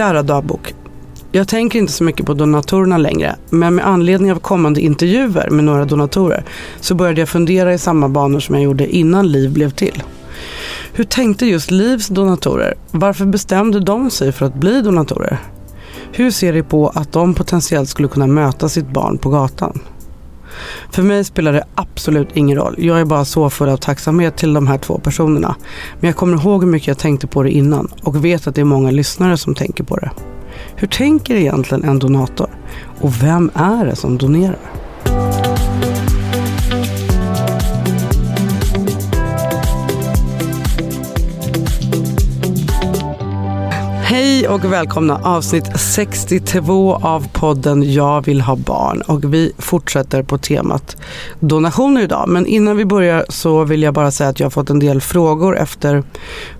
Kära dagbok. Jag tänker inte så mycket på donatorerna längre, men med anledning av kommande intervjuer med några donatorer så började jag fundera i samma banor som jag gjorde innan Liv blev till. Hur tänkte just Livs donatorer? Varför bestämde de sig för att bli donatorer? Hur ser de på att de potentiellt skulle kunna möta sitt barn på gatan? För mig spelar det absolut ingen roll. Jag är bara så full av tacksamhet till de här två personerna. Men jag kommer ihåg hur mycket jag tänkte på det innan och vet att det är många lyssnare som tänker på det. Hur tänker egentligen en donator? Och vem är det som donerar? Hej och välkomna avsnitt 62 av podden Jag vill ha barn. Och vi fortsätter på temat donationer idag. Men innan vi börjar så vill jag bara säga att jag har fått en del frågor efter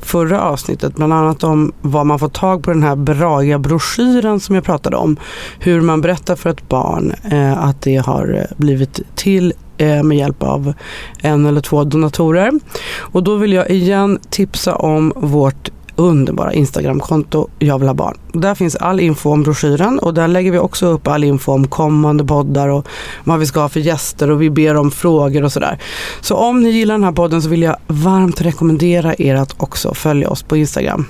förra avsnittet. Bland annat om vad man får tag på den här braiga broschyren som jag pratade om. Hur man berättar för ett barn eh, att det har eh, blivit till eh, med hjälp av en eller två donatorer. Och då vill jag igen tipsa om vårt underbara Instagramkonto Jag vill ha barn. Där finns all info om broschyren och där lägger vi också upp all info om kommande poddar och vad vi ska ha för gäster och vi ber om frågor och sådär. Så om ni gillar den här podden så vill jag varmt rekommendera er att också följa oss på Instagram.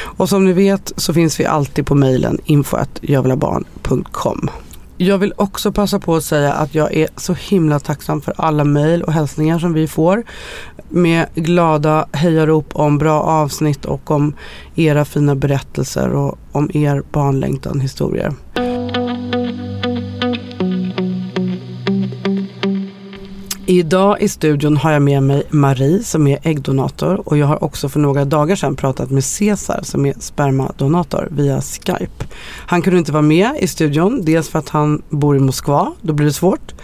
Och som ni vet så finns vi alltid på mejlen info.jagvillhabarn.com jag vill också passa på att säga att jag är så himla tacksam för alla mejl och hälsningar som vi får med glada hejarop om bra avsnitt och om era fina berättelser och om er barnlängtan historier. Idag i studion har jag med mig Marie som är äggdonator och jag har också för några dagar sedan pratat med Cesar som är spermadonator via Skype. Han kunde inte vara med i studion, dels för att han bor i Moskva, då blir det svårt.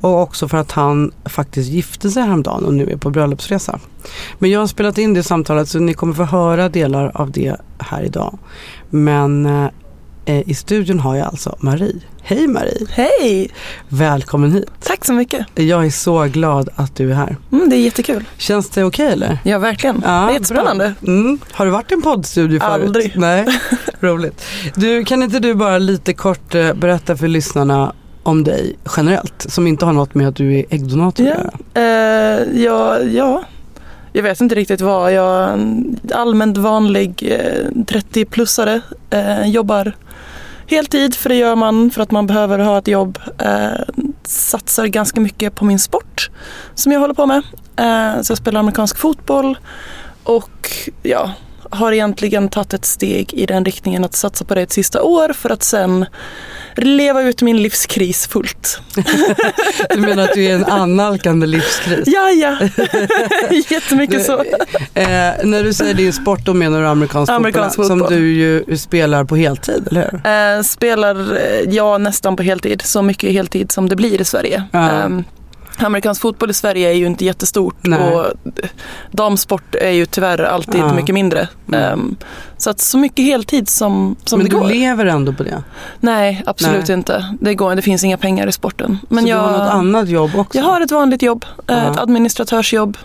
Och också för att han faktiskt gifte sig häromdagen och nu är på bröllopsresa. Men jag har spelat in det samtalet så ni kommer få höra delar av det här idag. Men eh, i studion har jag alltså Marie. Hej Marie! Hej! Välkommen hit! Tack så mycket! Jag är så glad att du är här. Mm, det är jättekul. Känns det okej okay, eller? Ja, verkligen. Ja, det är jättespännande. Mm. Har du varit i en poddstudio förut? Aldrig. Nej, roligt. Du, kan inte du bara lite kort eh, berätta för lyssnarna om dig generellt som inte har något med att du är äggdonator ja. Uh, ja, ja, jag vet inte riktigt vad. Jag är en allmänt vanlig eh, 30-plussare. Eh, jobbar heltid för det gör man för att man behöver ha ett jobb. Eh, satsar ganska mycket på min sport som jag håller på med. Eh, så jag spelar amerikansk fotboll och ja, har egentligen tagit ett steg i den riktningen att satsa på det ett sista år för att sen leva ut min livskris fullt. du menar att du är en annalkande livskris? Ja, ja. Jättemycket du, så. Eh, när du säger din sport då menar du amerikansk, amerikansk fotboll, fotboll, som du ju spelar på heltid, eller hur? Eh, spelar, eh, ja nästan på heltid. Så mycket heltid som det blir i Sverige. Uh. Um, Amerikansk fotboll i Sverige är ju inte jättestort Nej. och damsport är ju tyvärr alltid ja. mycket mindre. Mm. Um, så att så mycket heltid som, som Men det går. Men du lever ändå på det? Nej, absolut Nej. inte. Det, går, det finns inga pengar i sporten. Men så jag, du har något annat jobb också? Jag har ett vanligt jobb, ja. ett administratörsjobb.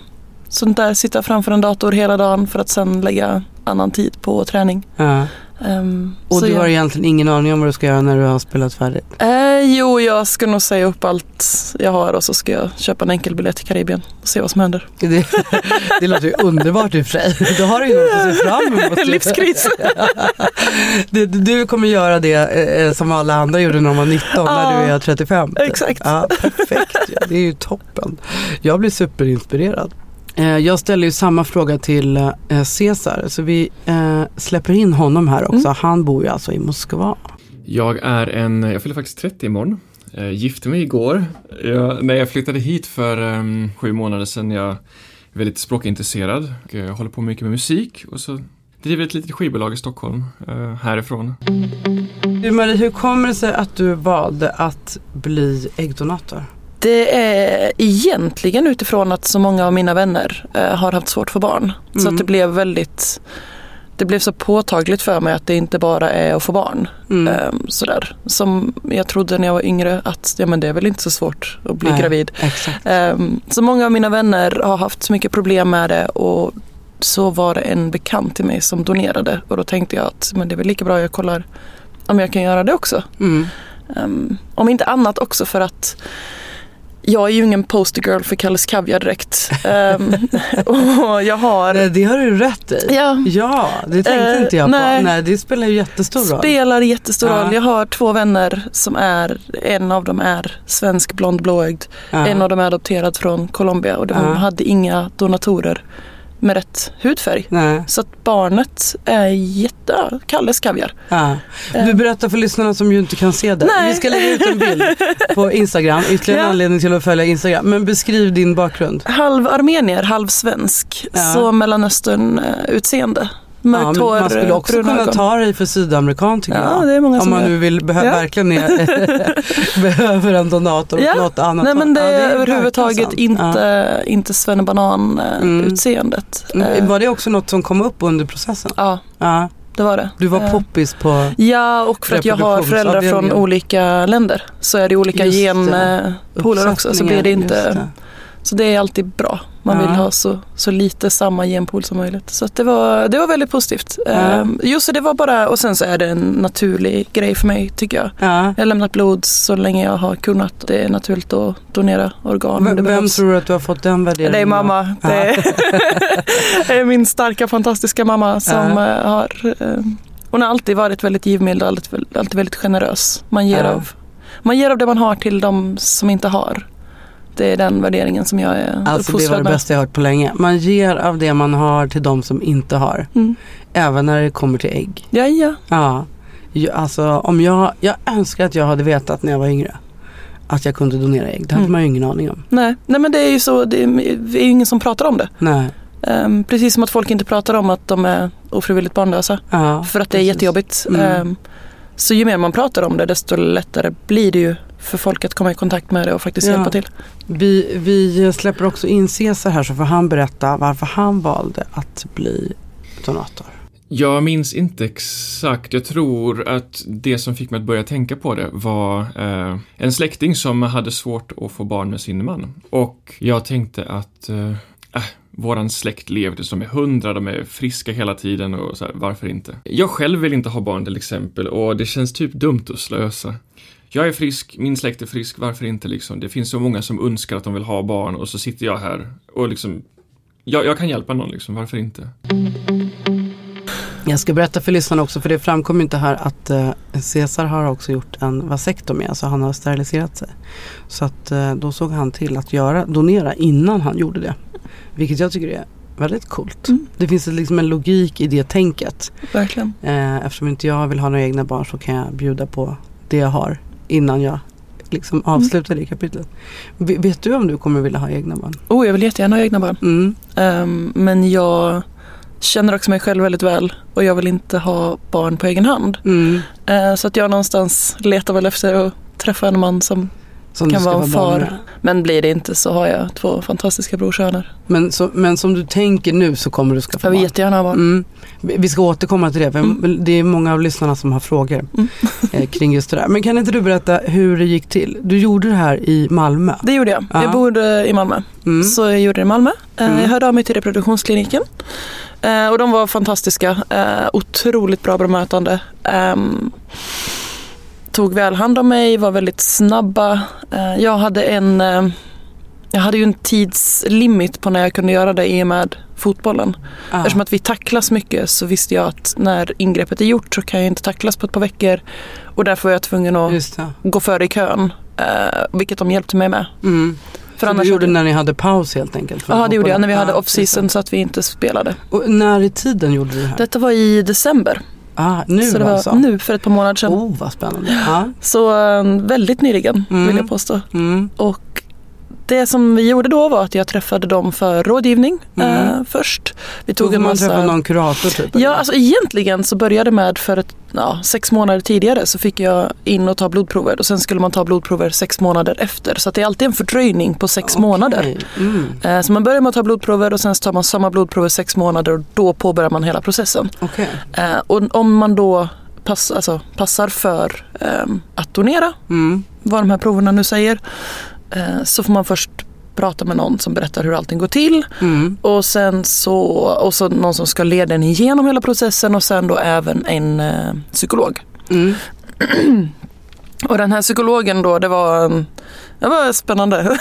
Sånt där, sitta framför en dator hela dagen för att sen lägga annan tid på träning. Ja. Um, och du jag... har egentligen ingen aning om vad du ska göra när du har spelat färdigt? Uh, jo, jag ska nog säga upp allt jag har och så ska jag köpa en enkel biljett till Karibien och se vad som händer. Det, det låter ju underbart i och för sig. Då har du ju något att se fram emot. Livskris. du, du kommer göra det eh, som alla andra gjorde när de var 19, uh, när du är 35. Exakt. Ja, perfekt, det är ju toppen. Jag blir superinspirerad. Eh, jag ställer ju samma fråga till eh, Cesar så vi eh, släpper in honom här också. Mm. Han bor ju alltså i Moskva. Jag är en, jag fyller faktiskt 30 imorgon. Jag gifte mig igår. Jag, när jag flyttade hit för um, sju månader sedan jag väldigt språkintresserad. Och jag håller på mycket med musik och så driver ett litet skivbolag i Stockholm eh, härifrån. Du Marie, hur kommer det sig att du valde att bli äggdonator? Det är egentligen utifrån att så många av mina vänner eh, har haft svårt för barn. Så Mm. att det blev väldigt det blev så påtagligt för mig att det inte bara är att få barn. Mm. Ehm, sådär. Som jag trodde när jag var yngre att ja, men det är väl inte så svårt att bli Nej. gravid. Exakt. Ehm, så många av mina vänner har haft så mycket problem med det och så var det en bekant till mig som donerade och då tänkte jag att men det är väl lika bra jag kollar om jag kan göra det också. Mm. Ehm, om inte annat också för att jag är ju ingen postergirl för Kalles Kaviar direkt. Ehm, och jag har... Det, det har du rätt i. Ja, Ja, det tänkte Eh, inte jag på. nej. Nej, det spelar ju jättestor roll. spelar jättestor Ja. roll. Jag har två vänner som är, en av dem är svensk blond blåögd. Ja. En av dem är adopterad från Colombia och de Ja. hade inga donatorer med rätt hudfärg. Nej. Så att barnet är jätte... Kalles Kaviar. Ja. Du berättar för lyssnarna som ju inte kan se det. Nej. Vi ska lägga ut en bild på Instagram. Ytterligare en Ja. anledning till att följa Instagram. Men beskriv din bakgrund. Halv armenier, halv svensk. Ja. Så Mellanöstern-utseende. Mörkt Ja, hår, man skulle också kunna ögon. ta dig för sydamerikan tycker Ja, jag. det är många Om man nu vill behö- Ja. verkligen är, behöver en donator Ja. något annat. Nej men det Ja, är verkligen överhuvudtaget inte, inte Mm. svennebanan-utseendet. Ja. Var det också något som kom upp under processen? Ja, Ja. det var det. Du var Eh, poppis på... Ja, och för att jag har föräldrar från olika länder så är det olika Just det. genpooler också. Så blir det inte, det. Så det är alltid bra. Man Ja. vill ha så, så lite samma genpool som möjligt. Så det, var, det var väldigt positivt. Ja. Ja. Just det var bara, och sen så är det en naturlig grej för mig tycker jag. Ja. Jag har lämnat blod så länge jag har kunnat. Det är naturligt att donera organ det Vem, behövs. tror du att du har fått den värderingen? Det är mamma. Det är, det är min starka fantastiska mamma som eh, har eh, Hon har alltid varit väldigt givmild och alltid, alltid väldigt generös. Man ger, av, man ger av det man har till de som inte har. Det är den värderingen som jag är Alltså det var det bästa jag hört på länge. Man ger av det man har till de som inte har. Mm. Även när det kommer till ägg. Ja, ja. Ja, alltså om jag, jag önskar att jag hade vetat när jag var yngre. Att jag kunde donera ägg. Det hade Mm. man ju ingen aning om. Nej. Nej, men det är ju så. Det är, det är ju ingen som pratar om det. Nej. Ehm, precis som att folk inte pratar om att de är ofrivilligt barnlösa. Ja, För att det är precis. jättejobbigt. Mm. Ehm, så ju mer man pratar om det desto lättare blir det ju för folk att komma i kontakt med det och faktiskt Ja. hjälpa till. Vi, vi släpper också in Cesar här så får han berätta varför han valde att bli donator. Jag minns inte exakt. Jag tror att det som fick mig att börja tänka på det var eh, en släkting som hade svårt att få barn med sin man. Och jag tänkte att eh, äh, våran släkt levde som är hundra, de är friska hela tiden och så här, varför inte? Jag själv vill inte ha barn till exempel och det känns typ dumt att slösa. Jag är frisk, min släkt är frisk, varför inte liksom? Det finns så många som önskar att de vill ha barn och så sitter jag här och liksom jag, jag kan hjälpa någon liksom, varför inte? Jag ska berätta för lyssnarna också för det framkom inte här att eh, Cesar har också gjort en vasektomi, alltså han har steriliserat sig. Så att eh, då såg han till att göra, donera innan han gjorde det. Vilket jag tycker är väldigt coolt. Mm. Det finns liksom en logik i det tänket. Verkligen. Eh, eftersom inte jag vill ha några egna barn så kan jag bjuda på det jag har innan jag liksom avslutar det kapitlet. Vet du om du kommer vilja ha egna barn? Oh, jag vill jättegärna ha egna barn. Mm. Ehm, men jag känner också mig själv väldigt väl och jag vill inte ha barn på egen hand. Mm. Eh, så att jag någonstans letar väl efter att träffa en man som Som kan vara en barn far. med. Men blir det inte så har jag två fantastiska brorsöner. Men, så, men som du tänker nu så kommer du skaffa Jag vill barn? jättegärna ha barn. Mm. Vi ska återkomma till det, för Mm. det är många av lyssnarna som har frågor Mm. eh, kring just det där. Men kan inte du berätta hur det gick till? Du gjorde det här i Malmö. Det gjorde jag. Ja. Jag bodde i Malmö. Mm. Så jag gjorde det i Malmö. Eh, Mm. Jag hörde av mig till reproduktionskliniken. Eh, och de var fantastiska. Otroligt bra bemötande. Tog väl hand om mig, var väldigt snabba. Eh, jag hade en eh, jag hade ju en tidslimit på när jag kunde göra det i och med fotbollen. Ah. Eftersom att vi tacklas mycket så visste jag att när ingreppet är gjort så kan jag inte tacklas på ett par veckor. Och därför var jag tvungen att gå före i kön. Eh, vilket de hjälpte mig med. Mm. För så du gjorde hade- när ni hade paus helt enkelt? Ja det gjorde jag när vi hade Ah, off-season så att vi inte spelade. Och när i tiden gjorde du det här? Detta var i december. Ah, nu så det var alltså? nu för ett par månader sedan. Oh, vad spännande. Ja. Så eh, väldigt nyligen Mm. vill jag påstå. Mm. Och det som vi gjorde då var att jag träffade dem för rådgivning Mm. eh, först. Vi tog får en man massa... träffa någon kurator typ? Ja, alltså egentligen så började med för ett, ja, sex månader tidigare så fick jag in och ta blodprover och sen skulle man ta blodprover sex månader efter. Så det är alltid en fördröjning på sex Okej. månader. Mm. Eh, Så man börjar med att ta blodprover och sen tar man samma blodprover sex månader och då påbörjar man hela processen. Okej. Eh, Och om man då pass, alltså, passar för ehm, att donera, Mm. vad de här proverna nu säger, eh, så får man först prata med någon som berättar hur allting går till Mm. och sen så, och så någon som ska leda en igenom hela processen och sen då även en eh, psykolog. Mm. Och den här psykologen då, det var, en- det var spännande.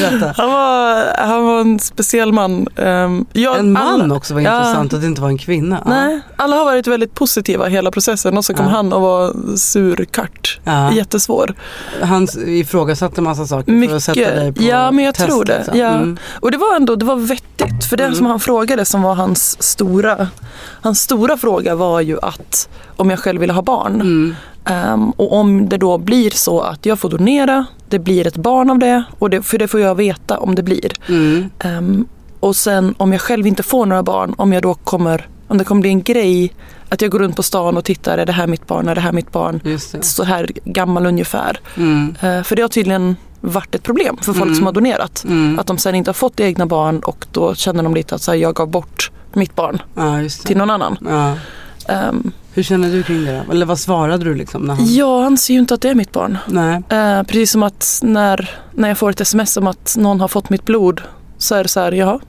Berätta. Han var, han var en speciell man. Ehm, jag- En man alla- också var Ja. intressant att det inte var en kvinna. Nej, alla har varit väldigt positiva hela processen och så kom Ja. han och var surkart. Ja. Jättesvår. Han ifrågasatte massa saker för att sätta dig Mycket. på Ja, men jag test, tror det. liksom. Ja. Mm. Och det var ändå det var vettigt. För det Mm. som han frågade som var hans stora, hans stora fråga var ju att om jag själv ville ha barn. Ehm, och om det då blir så att jag får donera, det blir ett barn av det, och det för det får jag veta om det blir. Mm. Ehm, och sen om jag själv inte får några barn, om jag då kommer, om det kommer bli en grej att jag går runt på stan och tittar, är det här mitt barn, är det här mitt barn? Så här gammal ungefär. Mm. Eh, för det har tydligen varit ett problem för folk Mm. som har donerat. Mm. Att de sen inte har fått egna barn och då känner de lite att så här, jag gav bort mitt barn Ja, till någon annan. Ja. Ehm, Hur känner du kring det då? Eller vad svarade du liksom? När han... jag anser ju inte att det är mitt barn. Nej. Eh, precis som att när, när jag får ett sms om att någon har fått mitt blod så är det så här, jaha.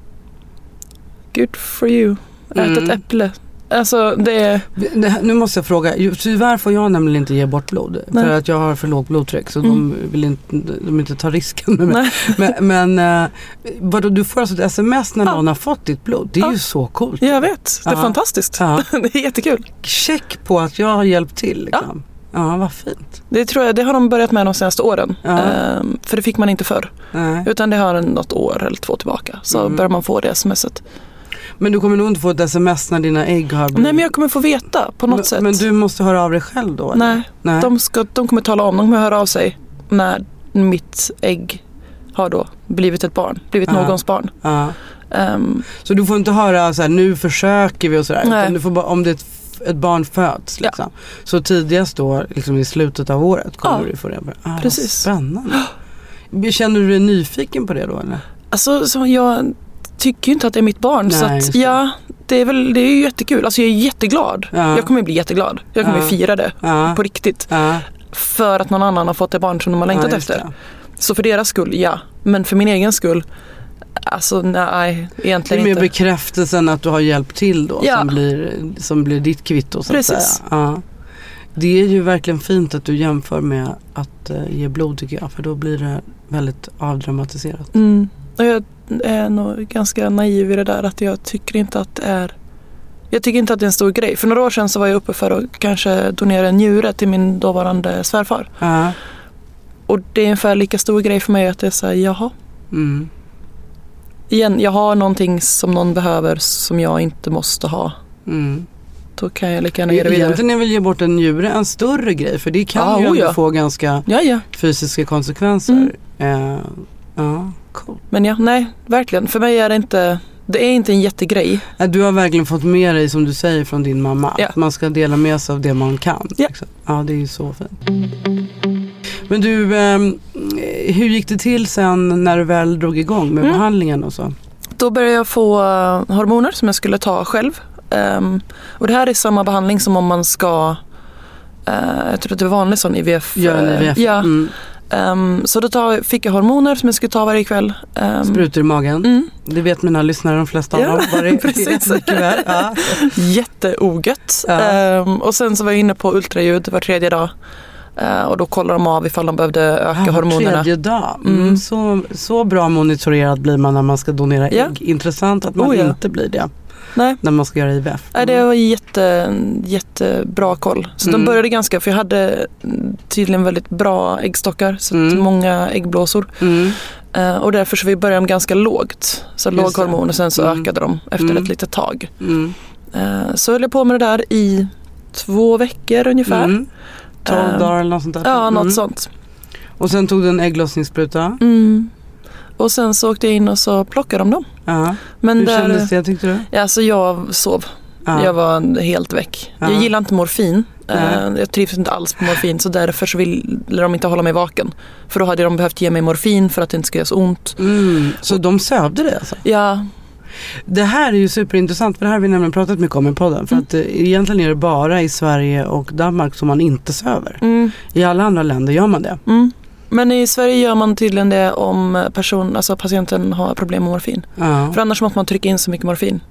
Good for you. Ät Mm. ett äpple. Alltså det Det, nu måste jag fråga, tyvärr får jag nämligen inte ge bort blod. Nej. För att jag har för lågt blodtryck så Mm. de vill inte, de inte ta risken med mig. nej, Men, men eh, vadå, du får alltså ett sms när Ja. någon har fått ditt blod. Det är Ja. ju så coolt. jag vet. Det är Ja. fantastiskt. Det är jättekul. Check på att jag har hjälpt till. Liksom. Ja. vad fint. Det tror jag, det har de börjat med de senaste åren. Ja. Ehm, för det fick man inte förr. Nej. Utan det har något år eller två tillbaka. Så Mm. börjar man få det smset. Men du kommer nog inte få ett sms när dina ägg har blivit... Nej men jag kommer få veta på något men, sätt. men du måste höra av dig själv då? eller? Nej, Nej. de, ska, de kommer tala om, de kommer höra av sig när mitt ägg har då blivit ett barn, blivit Ja. någons barn. Ja. Ehm, Så du får inte höra så här, nu försöker vi och sådär. Du får bara, om det är ett, ett barn föds Ja. liksom. Så tidigast då, liksom i slutet av året kommer Ja. du få det. Ah, Precis. Spännande. Känner du dig nyfiken på det då eller? alltså så jag tycker ju inte att det är mitt barn. så Nej, att, just det. ja, det är väl det är ju jättekul. Alltså jag är jätteglad. Ja. Jag kommer bli jätteglad. Jag kommer Ja. fira det Ja. på riktigt. Ja. För att någon annan har fått det barn som de har längtat efter. det. Så för deras skull, ja. Men för min egen skull, alltså nej, Det är egentligen mer inte. bekräftelsen att du har hjälpt till då som, blir, som blir ditt kvitto så Precis. att säga. Det är ju verkligen fint att du jämför med att eh, ge blod tycker jag. För då blir det väldigt avdramatiserat. Mm. Och jag är nog ganska naiv i det där att jag tycker inte att det är jag tycker inte att det är en stor grej. För några år sedan så var jag uppe för att kanske donera en njure till min dåvarande svärfar. Ja. Och det är ungefär lika stor grej för mig att det är såhär, jaha. Mm. Igen, jag har någonting som någon behöver som jag inte måste ha. Mm. Då kan jag lika gärna ge det vidare. Egentligen är väl ge bort en njure en större grej för det kan Ja, ju oh ändå ja. få ganska Ja, ja. fysiska konsekvenser. Eh, ja, cool. Men ja, nej, verkligen. För mig är det inte, det är inte en jättegrej. Ja, Du har verkligen fått med dig som du säger från din mamma. Ja. Att man ska dela med sig av det man kan. Ja. liksom. ja det är ju så fint. Men du, ehm, hur gick det till sen när du väl drog igång med Mm. behandlingen och så? Då började jag få eh, hormoner som jag skulle ta själv. Ehm, och det här är samma behandling som om man ska, eh, jag tror att det är vanlig sån IVF. Gör en eh, IVF? Ja, Mm. Ehm, så då tar, fick jag hormoner som jag skulle ta varje kväll. Um, Sprutor i magen. Mm, Det vet mina lyssnare de flesta av Ja, dem. Det är. precis. Ja. jätteogött. Ja. Ehm, och sen så var jag inne på ultraljud var tredje dag. Eh, och då kollar de av ifall de behövde öka Ja, var hormonerna. tredje dag. Mm. Mm. Så, så bra monitorerad blir man när man ska donera Ja. ägg. Intressant att man Oh, ja. inte blir det Nej. när man ska göra IVF. Nej, det var jätte, jättebra koll. Så Mm. de började ganska, för jag hade tydligen väldigt bra äggstockar, så Mm. många äggblåsor. Eh, och därför så vi började de ganska lågt. Så Just låg hormon och sen så Mm. ökade de efter Mm. ett litet tag. Eh, så höll jag på med det där i två veckor ungefär. Mm. 12 Eh, dagar eller något sånt där. Ja, något sånt. Och sen tog du en ägglossningsspruta. Mm. Och sen så åkte jag in och så plockade de dem. Ja. Men Hur där, kändes det tyckte du? Ja, alltså jag sov. Ja. Jag var helt väck. Ja. Jag gillar inte morfin. Nej. Eh, Jag trivs inte alls på morfin så därför så ville de inte hålla mig vaken. För då hade de behövt ge mig morfin för att det inte skulle göra så ont. Mm. Så de sövde det alltså? Ja, Det här är ju superintressant för det här har vi nämligen pratat mycket om i podden. För Mm. att eh, egentligen är det bara i Sverige och Danmark som man inte söver. mm, I alla andra länder gör man det. mm. Men i Sverige gör man tydligen det om person, alltså patienten har problem med morfin. Ja. För annars måste man trycka in så mycket morfin.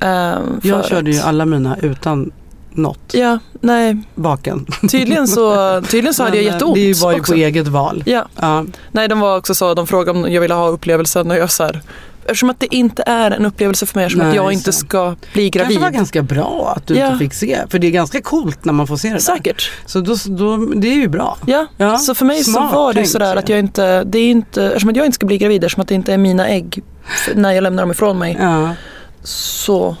För Jag körde ju alla mina utan något Ja, nej. vaken. Tydligen så, tydligen så hade jag jätteont Det var ju också. på eget val. Ja, Ja. nej de var också så, de frågade om jag ville ha upplevelsen och jag så här, eftersom att det inte är en upplevelse för mig, eftersom Nej, att jag så. inte ska bli kanske gravid. var ganska bra att du Ja. inte fick se. För det är ganska coolt när man får se det där. Säkert. Så då, då, det är ju bra. Ja. Ja, så för mig smart så var det sådär så. att jag inte, det är inte, eftersom att jag inte ska bli gravid, eftersom att det inte är mina ägg när jag lämnar dem ifrån mig, Ja, så,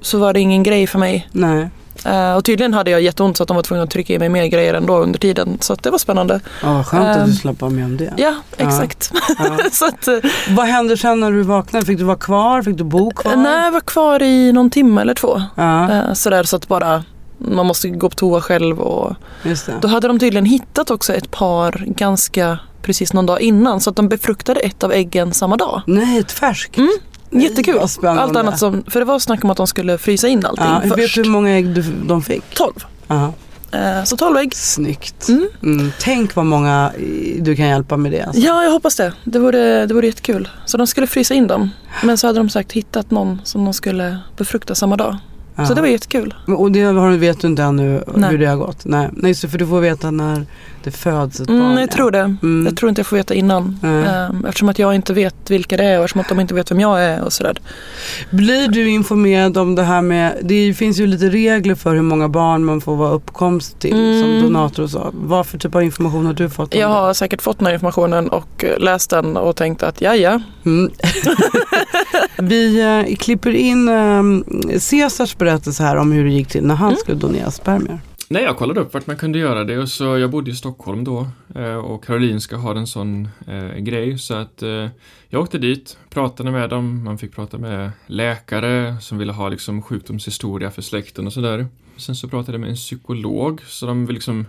så var det ingen grej för mig. nej. Eh, och tydligen hade jag jätteont så att de var tvungna att trycka i mig mer grejer ändå under tiden. Så det var spännande. Ja, vad skönt att du Ehm, slapp vara med om det. Ja, exakt. Ja. så att, eh, Vad hände sen när du vaknade? Fick du vara kvar? Fick du bo kvar? nej, jag var kvar i någon timme eller två. Ja, Eh, sådär så att bara man måste gå på toa själv och just det. då hade de tydligen hittat också ett par ganska precis någon dag innan så att de befruktade ett av äggen samma dag. Nej, ett färskt. Mm, Jättekul. Allt annat som, för det var snack om att de skulle frysa in allting Ja, vet först. du hur många ägg du, de fick? 12. Ja. Eh, så 12 ägg. Snyggt. Mm. Mm. Tänk vad många du kan hjälpa med det. Alltså. Ja, jag hoppas det. Det vore, det vore jättekul. Så de skulle frysa in dem. Men så hade de sagt hittat någon som de skulle befrukta samma dag. Ja. Så det var jättekul. Och det har, vet du inte ännu Nej. hur det har gått? Nej, Nej så för du får veta när det föds ett barn. Mm, jag ja. tror det. Mm. Jag tror inte jag får veta innan. Ehm, Eftersom att jag inte vet vilka det är och eftersom att de inte vet vem jag är och sådär. Blir du informerad om det här med, det finns ju lite regler för hur många barn man får vara uppkomst till Mm. som donator och så. Vad för typ av information har du fått? Jag det? har säkert fått den här informationen och läst den och tänkt att ja, ja. Vi eh, klipper in eh, Caesars berättelse här om hur det gick till när han Mm. skulle donera spermier. Nej, jag kollade upp vart man kunde göra det och så jag bodde i Stockholm då eh, och Karolinska har en sån eh, grej så att eh, jag åkte dit, pratade med dem, man fick prata med läkare som ville ha liksom sjukdomshistoria för släkten och sådär. Sen så pratade jag med en psykolog så de vill liksom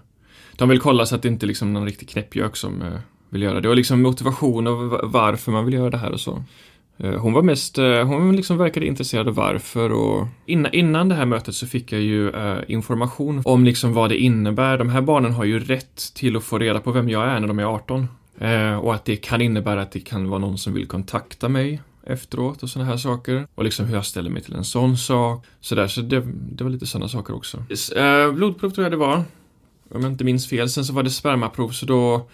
de vill kolla så att det inte är liksom någon riktig knäppjök som eh, vill göra det och liksom motivation och va- varför man vill göra det här och så. Eh, hon var mest, eh, hon liksom verkade intresserad av varför och innan, innan det här mötet så fick jag ju eh, information om liksom vad det innebär. De här barnen har ju rätt till att få reda på vem jag är när de är 18. Eh, och att det kan innebära att det kan vara någon som vill kontakta mig efteråt och sådana här saker. Och liksom hur jag ställer mig till en sån sak. Så, där, så det, det var lite sådana saker också. Eh, blodprov tror jag det var. Om jag inte minns fel. Sen så var det spermaprov så då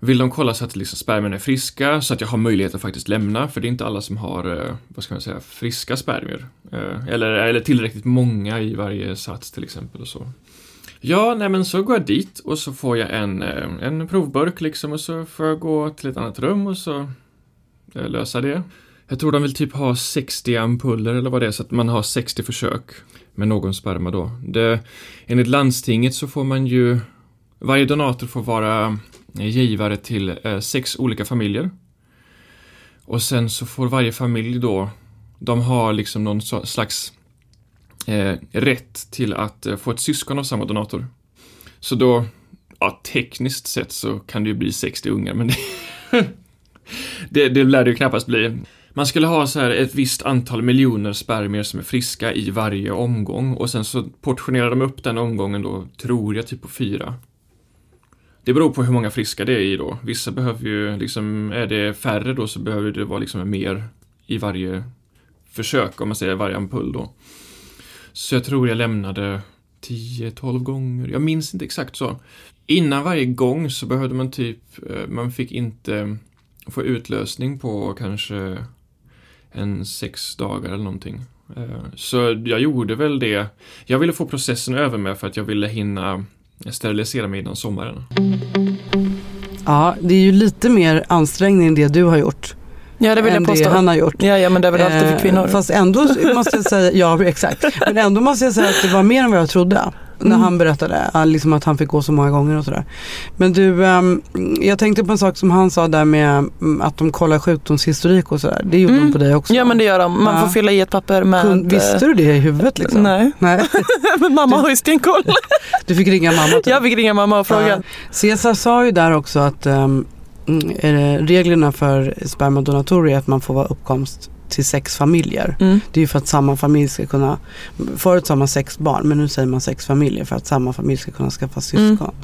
vill de kolla så att liksom spermierna är friska så att jag har möjlighet att faktiskt lämna för det är inte alla som har, eh, vad ska man säga, friska spermier. Eh, eller, eller tillräckligt många i varje sats till exempel och så. Ja, nej men så går jag dit och så får jag en, eh, en provburk liksom och så får jag gå till ett annat rum och så lösa det. Jag tror de vill typ ha 60 ampuller eller vad det är så att man har 60 försök med någon sperma då. Det, enligt landstinget så får man ju, varje donator får vara givare till eh, sex olika familjer. Och sen så får varje familj då, de har liksom någon slags eh, rätt till att eh, få ett syskon av samma donator. Så då, ja tekniskt sett så kan det ju bli 60 ungar men det, det, det lär det ju knappast bli. Man skulle ha så här ett visst antal miljoner spermier som är friska i varje omgång och sen så portionerar de upp den omgången då, tror jag, typ på fyra. Det beror på hur många friska det är i då. Vissa behöver ju liksom, är det färre då så behöver det vara liksom mer i varje försök, om man säger varje ampull då. Så jag tror jag lämnade 10-12 gånger, jag minns inte exakt så. Innan varje gång så behövde man typ, eh, man fick inte få utlösning på kanske en sex dagar eller någonting. Eh, så jag gjorde väl det. Jag ville få processen över med för att jag ville hinna sterilisera mig innan sommaren. Ja, det är ju lite mer ansträngning än det du har gjort. Ja, det vill än jag påstå. det han har gjort. Ja, ja, men det är väl alltid för Eh, kvinnor. Fast ändå måste jag säga, ja exakt. Men ändå måste jag säga att det var mer än vad jag trodde. När Mm. han berättade. ja, Liksom att han fick gå så många gånger och sådär. Men du, ehm, jag tänkte på en sak som han sa där med mm, att de kollar sjukdomshistorik och sådär. Det gjorde Mm. de på dig också. Ja men det gör de. Man Ja. får fylla i ett papper med... Kun- Visste du det i huvudet liksom? Nej. Nej. men mamma har ju stenkoll. Du fick ringa mamma typ. Jag fick ringa mamma och fråga. Ja. Cesar sa ju där också att um, reglerna för spermadonatorer är att man får vara uppkomst till sex familjer. Mm. Det är ju för att samma familj ska kunna, förut sa man sex barn men nu säger man sex familjer för att samma familj ska kunna skaffa Mm. syskon.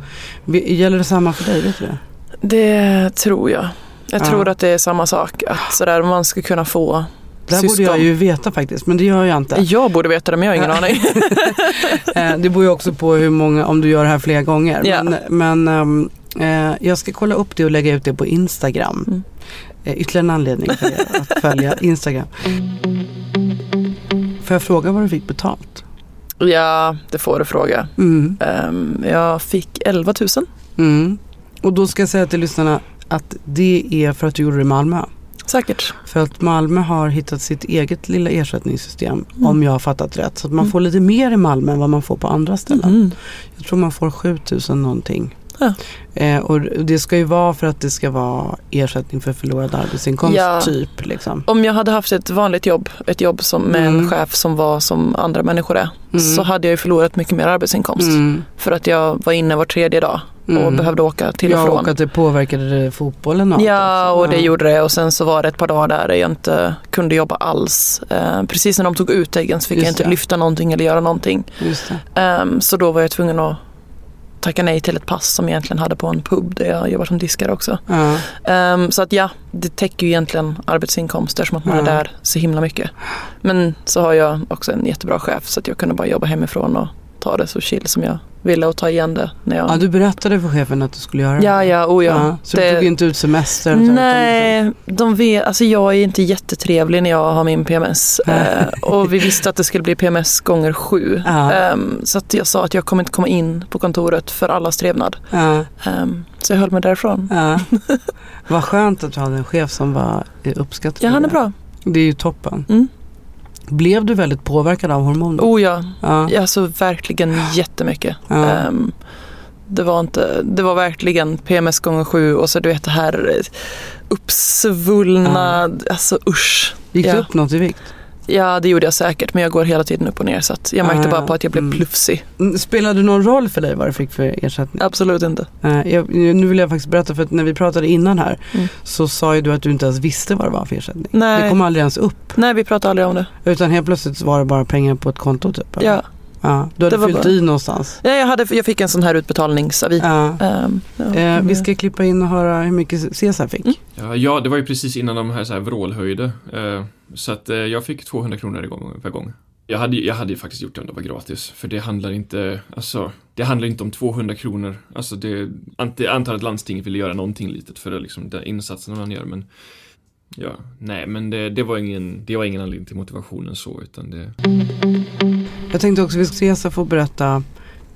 Vi- Gäller det samma för dig? Vet du det? Det tror jag. Jag Ja. tror att det är samma sak. Att sådär, man ska kunna få Det här borde jag ju veta faktiskt men det gör jag inte. Jag borde veta det men jag har ingen aning. Eh, det beror ju också på hur många, om du gör det här flera gånger. Ja. Men, men eh, jag ska kolla upp det och lägga ut det på Instagram. Mm. Eh, ytterligare en anledning för er att följa Instagram. Får jag fråga vad du fick betalt? ja, det får du fråga. Mm. Ehm, jag fick 11 000. Mm. Och då ska jag säga till lyssnarna att det är för att du gjorde det i Malmö. Säkert. För att Malmö har hittat sitt eget lilla ersättningssystem Mm. om jag har fattat rätt. Så att man Mm. får lite mer i Malmö än vad man får på andra ställen. Mm. Jag tror man får 7000 någonting. Ja. Eh, och det ska ju vara för att det ska vara ersättning för förlorad arbetsinkomst Ja. typ. Liksom. Om jag hade haft ett vanligt jobb, ett jobb som, med Mm. en chef som var som andra människor är, Mm. så hade jag ju förlorat mycket mer arbetsinkomst. Mm. För att jag var inne var tredje dag och Mm. behövde åka till och Ja, från. och att det påverkade fotbollen och Ja, och det gjorde det. Och sen så var det ett par dagar där jag inte kunde jobba alls. Eh, precis när de tog ut äggen så fick Just jag inte det. lyfta någonting eller göra någonting. Ehm, så då var jag tvungen att tacka nej till ett pass som jag egentligen hade på en pub där jag jobbar som diskare också. Ja. Ehm, så att ja, det täcker ju egentligen arbetsinkomster som att man är Ja. där så himla mycket. Men så har jag också en jättebra chef så att jag kunde bara jobba hemifrån och ta det så chill som jag ville och ta igen det när jag... ja, du berättade för chefen att du skulle göra det. ja, ja, oh ja. så Det- du tog inte ut semester? utan- Nej, de vet, alltså jag är inte jättetrevlig när jag har min PMS. Eh, och vi visste att det skulle bli PMS gånger sju. Ja. Ehm, så att jag sa att jag kommer inte komma in på kontoret för allas trevnad. Ja, Ehm, så jag höll mig därifrån. ja. Vad skönt att du hade en chef som var uppskattad. Ja, han är bra. Det är ju toppen. Mm. Blev du väldigt påverkad av hormoner? Oh ja, Ja. alltså verkligen jättemycket. Ja. Ehm, det var inte, det var verkligen PMS gånger sju och så du vet det här uppsvullna, alltså usch. Gick ja. du upp något i vikt? Ja det gjorde jag säkert men jag går hela tiden upp och ner så att jag märkte Ah, bara på att jag blev mm. plufsig. Mm, Spelade det någon roll för dig vad du fick för ersättning? Absolut inte. Jag, nu vill jag faktiskt berätta för att när vi pratade innan här Mm. så sa ju du att du inte ens visste vad det var för ersättning. Nej. Det kom aldrig ens upp. Nej vi pratade aldrig om det. Utan helt plötsligt var det bara pengar på ett konto typ. eller? Ja. ja du hade Det var fyllt bara- i någonstans. Ja, jag, hade, jag fick en sån här utbetalningsavi. Ja. Ehm, ja. Eh, vi ska klippa in och höra hur mycket Cesar fick. Mm. Ja, ja, det var ju precis innan de här, så här vrålhöjde. Eh, så att eh, jag fick 200 kronor igång, per gång. Jag hade, jag hade ju faktiskt gjort det om det var gratis. För det handlar inte, alltså, det handlar inte om 200 kronor. Alltså det, ant- jag antar att landstinget ville göra någonting litet för det, liksom, den insatsen man gör. Men ja, nej, men det, det, var ingen, det var ingen anledning till motivationen så, utan det, Jag tänkte också att Cesar får berätta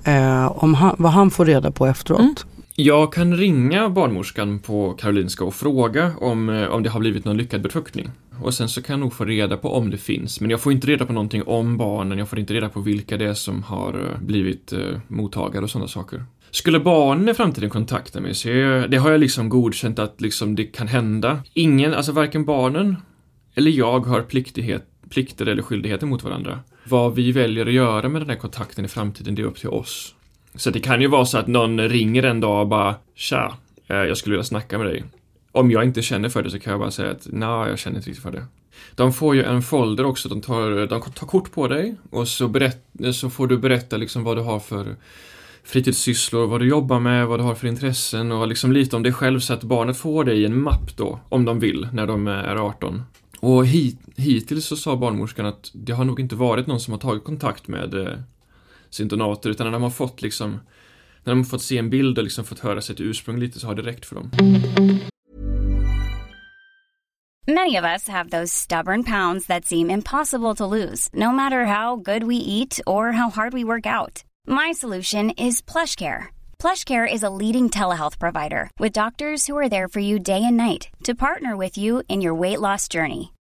eh, om han, vad han får reda på efteråt. Mm. Jag kan ringa barnmorskan på Karolinska och fråga om, eh, om det har blivit någon lyckad befruktning. Och sen så kan jag nog få reda på om det finns. Men jag får inte reda på någonting om barnen, jag får inte reda på vilka det är som har eh, blivit eh, mottagare och sådana saker. Skulle barnen i framtiden kontakta mig så jag, det har jag liksom godkänt att liksom det kan hända. Ingen, alltså varken barnen eller jag har pliktighet, plikter eller skyldigheter mot varandra. Vad vi väljer att göra med den här kontakten i framtiden, det är upp till oss. Så det kan ju vara så att någon ringer en dag och bara Tja, eh, jag skulle vilja snacka med dig. Om jag inte känner för det så kan jag bara säga att nej, jag känner inte riktigt för det. De får ju en folder också, de tar, de tar kort på dig och så, berätt, så får du berätta liksom vad du har för fritidssysslor, vad du jobbar med, vad du har för intressen och liksom lite om dig själv så att barnet får dig i en mapp då, om de vill, när de är 18. Och hit, hittills så sa barnmorskan att det har nog inte varit någon som har tagit kontakt med eh, eh, sin donator utan när de har fått liksom när de har fått se en bild och liksom fått höra sitt ursprung lite så har det räckt för dem. Many of us have those stubborn pounds that seem impossible to lose, no matter how good we eat or how hard we work out. My solution is plush care. PlushCare is a leading telehealth provider with doctors who are there for you day and night to partner with you in your weight loss journey.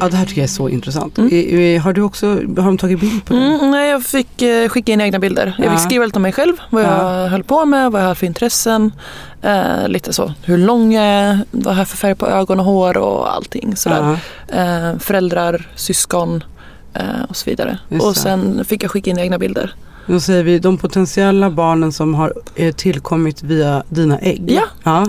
Ja, det här tycker jag är så intressant. I- Har du också har de tagit bild på det? Mm, nej, jag fick eh, skicka in egna bilder. Jag Ja. fick skriva lite om mig själv, vad jag Ja. höll på med, vad jag hade för intressen. Eh, lite så, hur lång jag är, vad jag har för färg på ögon och hår och allting sådär. Eh, föräldrar, syskon eh, och så vidare. Just och sen fick jag skicka in egna bilder. Då säger vi de potentiella barnen som har eh, tillkommit via dina ägg. Ja. ja.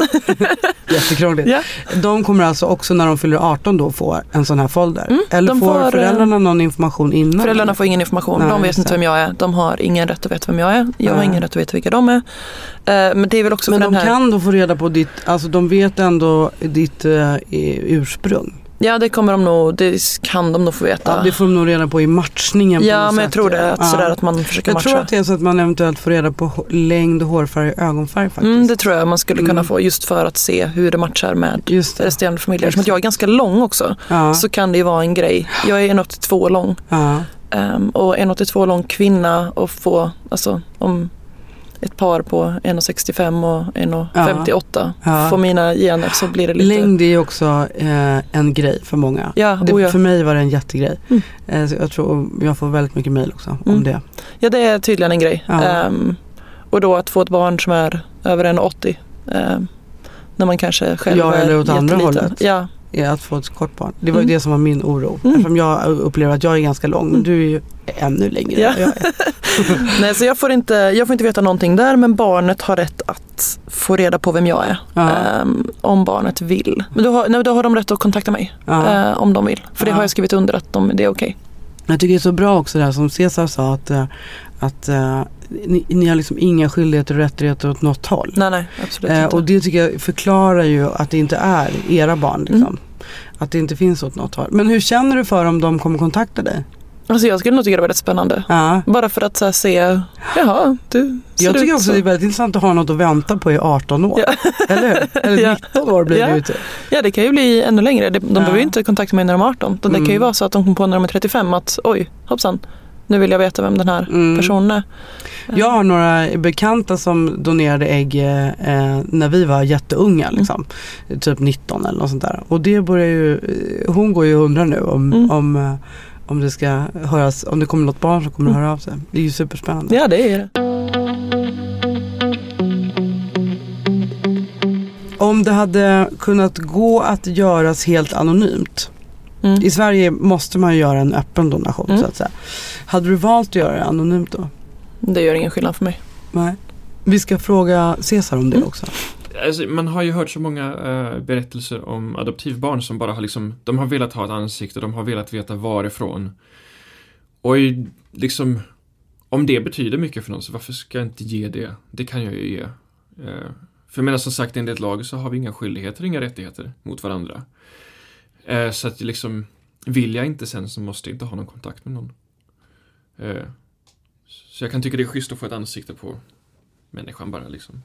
Jättekrångligt. Ja. De kommer alltså också när de fyller 18 då få en sån här folder? Mm, Eller får får, eh, föräldrarna någon information innan? Föräldrarna får ingen information, Nej, de vet inte vem jag är. De har ingen rätt att veta vem jag är. Jag har Nej. ingen rätt att veta vilka de är. Eh, men det är väl också Men de här... kan då få reda på ditt, alltså de vet ändå ditt eh, ursprung? Ja det kommer de nog, det kan de nog få veta. Ja, det får de nog reda på i matchningen Ja men jag sätt. tror det, att, Ja. sådär att man försöker Jag matcha. tror att det är så att man eventuellt får reda på längd, hårfärg och ögonfärg faktiskt. Mm, det tror jag man skulle kunna Mm. få just för att se hur det matchar med Just det. resterande familjer. Som att jag är ganska lång också Ja, så kan det ju vara en grej. Jag är 1,82 lång ja. um, och 1,82 lång kvinna och få, alltså om ett par på 1,65 och 1,58 Ja. får mina gener så blir det lite... Längd är ju också eh, en grej för många. Ja, Det, ja. För mig var det en jättegrej. Mm. Eh, jag tror jag får väldigt mycket mejl också om Mm. det. ja det är tydligen en grej. Ja. Ehm, och då att få ett barn som är över 1,80 um, när man kanske själv Ja, är eller åt andra jätteliten. hållet. Ja, Är att få ett kort barn. Det var ju Mm. det som var min oro. Mm. Eftersom jag upplever att jag är ganska lång. Men du är ju ännu längre Ja. än. Nej, så jag får, inte, jag får inte veta någonting där men barnet har rätt att få reda på vem jag är. Ehm, om barnet vill. Men då har, nej, då har de rätt att kontakta mig eh, om de vill. För det har jag skrivit under att de, det är okej. Jag tycker det är så bra också det här som Cesar sa att, eh, att eh, ni, ni har liksom inga skyldigheter och rättigheter åt något håll. Nej, nej, absolut Eh, inte. och det tycker jag förklarar ju att det inte är era barn. Liksom. Mm. Att det inte finns åt något håll. Men hur känner du för om de kommer kontakta dig? Alltså jag skulle nog tycka det var väldigt spännande. Ja. Bara för att så här, se, jaha, du ser Jag tycker också så. det är väldigt intressant att ha något att vänta på i 18 år. Ja. Eller hur? Eller Ja. 19 år blir det Ja. ju typ. Ja, det kan ju bli ännu längre. De, de Ja. behöver ju inte kontakta mig när de är 18. utan Det kan ju Mm. vara så att de kommer på när de är 35 att oj, hoppsan, nu vill jag veta vem den här Mm. personen är. Jag har några bekanta som donerade ägg eh, när vi var jätteunga. Mm. Liksom. Typ 19 eller något sånt där. Och det börjar ju, hon går ju och undrar nu om, Mm. om, eh, om det ska höras, om det kommer något barn som kommer Mm. höra av sig. Det är ju superspännande. Ja, det är det. Om det hade kunnat gå att göras helt anonymt. Mm. I Sverige måste man ju göra en öppen donation Mm. så att säga. Hade du valt att göra det anonymt då? Det gör ingen skillnad för mig. Nej. Vi ska fråga Cesar om det Mm. också. Alltså, man har ju hört så många eh, berättelser om adoptivbarn som bara har liksom, de har velat ha ett ansikte, de har velat veta varifrån. Och i, liksom, om det betyder mycket för någon, så varför ska jag inte ge det? Det kan jag ju ge. Eh, för menar som sagt, enligt lag så har vi inga skyldigheter, inga rättigheter mot varandra. Eh, så att liksom, vill jag inte sen så måste jag inte ha någon kontakt med någon. Eh, så jag kan tycka det är schysst att få ett ansikte på människan bara liksom.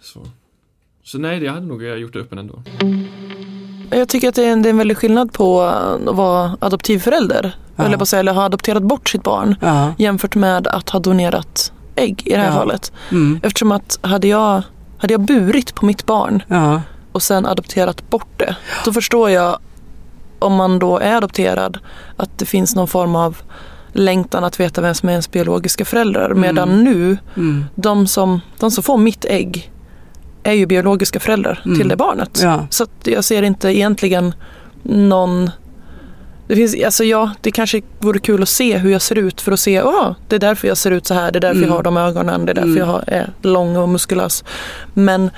Så. Så nej, jag hade nog gjort det öppen ändå. Jag tycker att det är en, det är en väldig skillnad på att vara adoptivförälder. Ja. Eller, på säga, eller ha adopterat bort sitt barn. Ja. Jämfört med att ha donerat ägg i det här Ja. fallet. Mm. Eftersom att hade jag, hade jag burit på mitt barn Ja. Och sen adopterat bort det. Då förstår jag om man då är adopterad att det finns någon form av längtan att veta vem som är ens biologiska föräldrar. Medan nu, Mm. de som, de som får mitt ägg är ju biologiska föräldrar Mm. till det barnet. Ja. Så jag ser inte egentligen någon det, finns, alltså ja, det kanske vore kul att se hur jag ser ut för att se, oh, det är därför jag ser ut så här, det är därför Mm. jag har de ögonen, det är därför Mm. jag har, är lång och muskulös. Men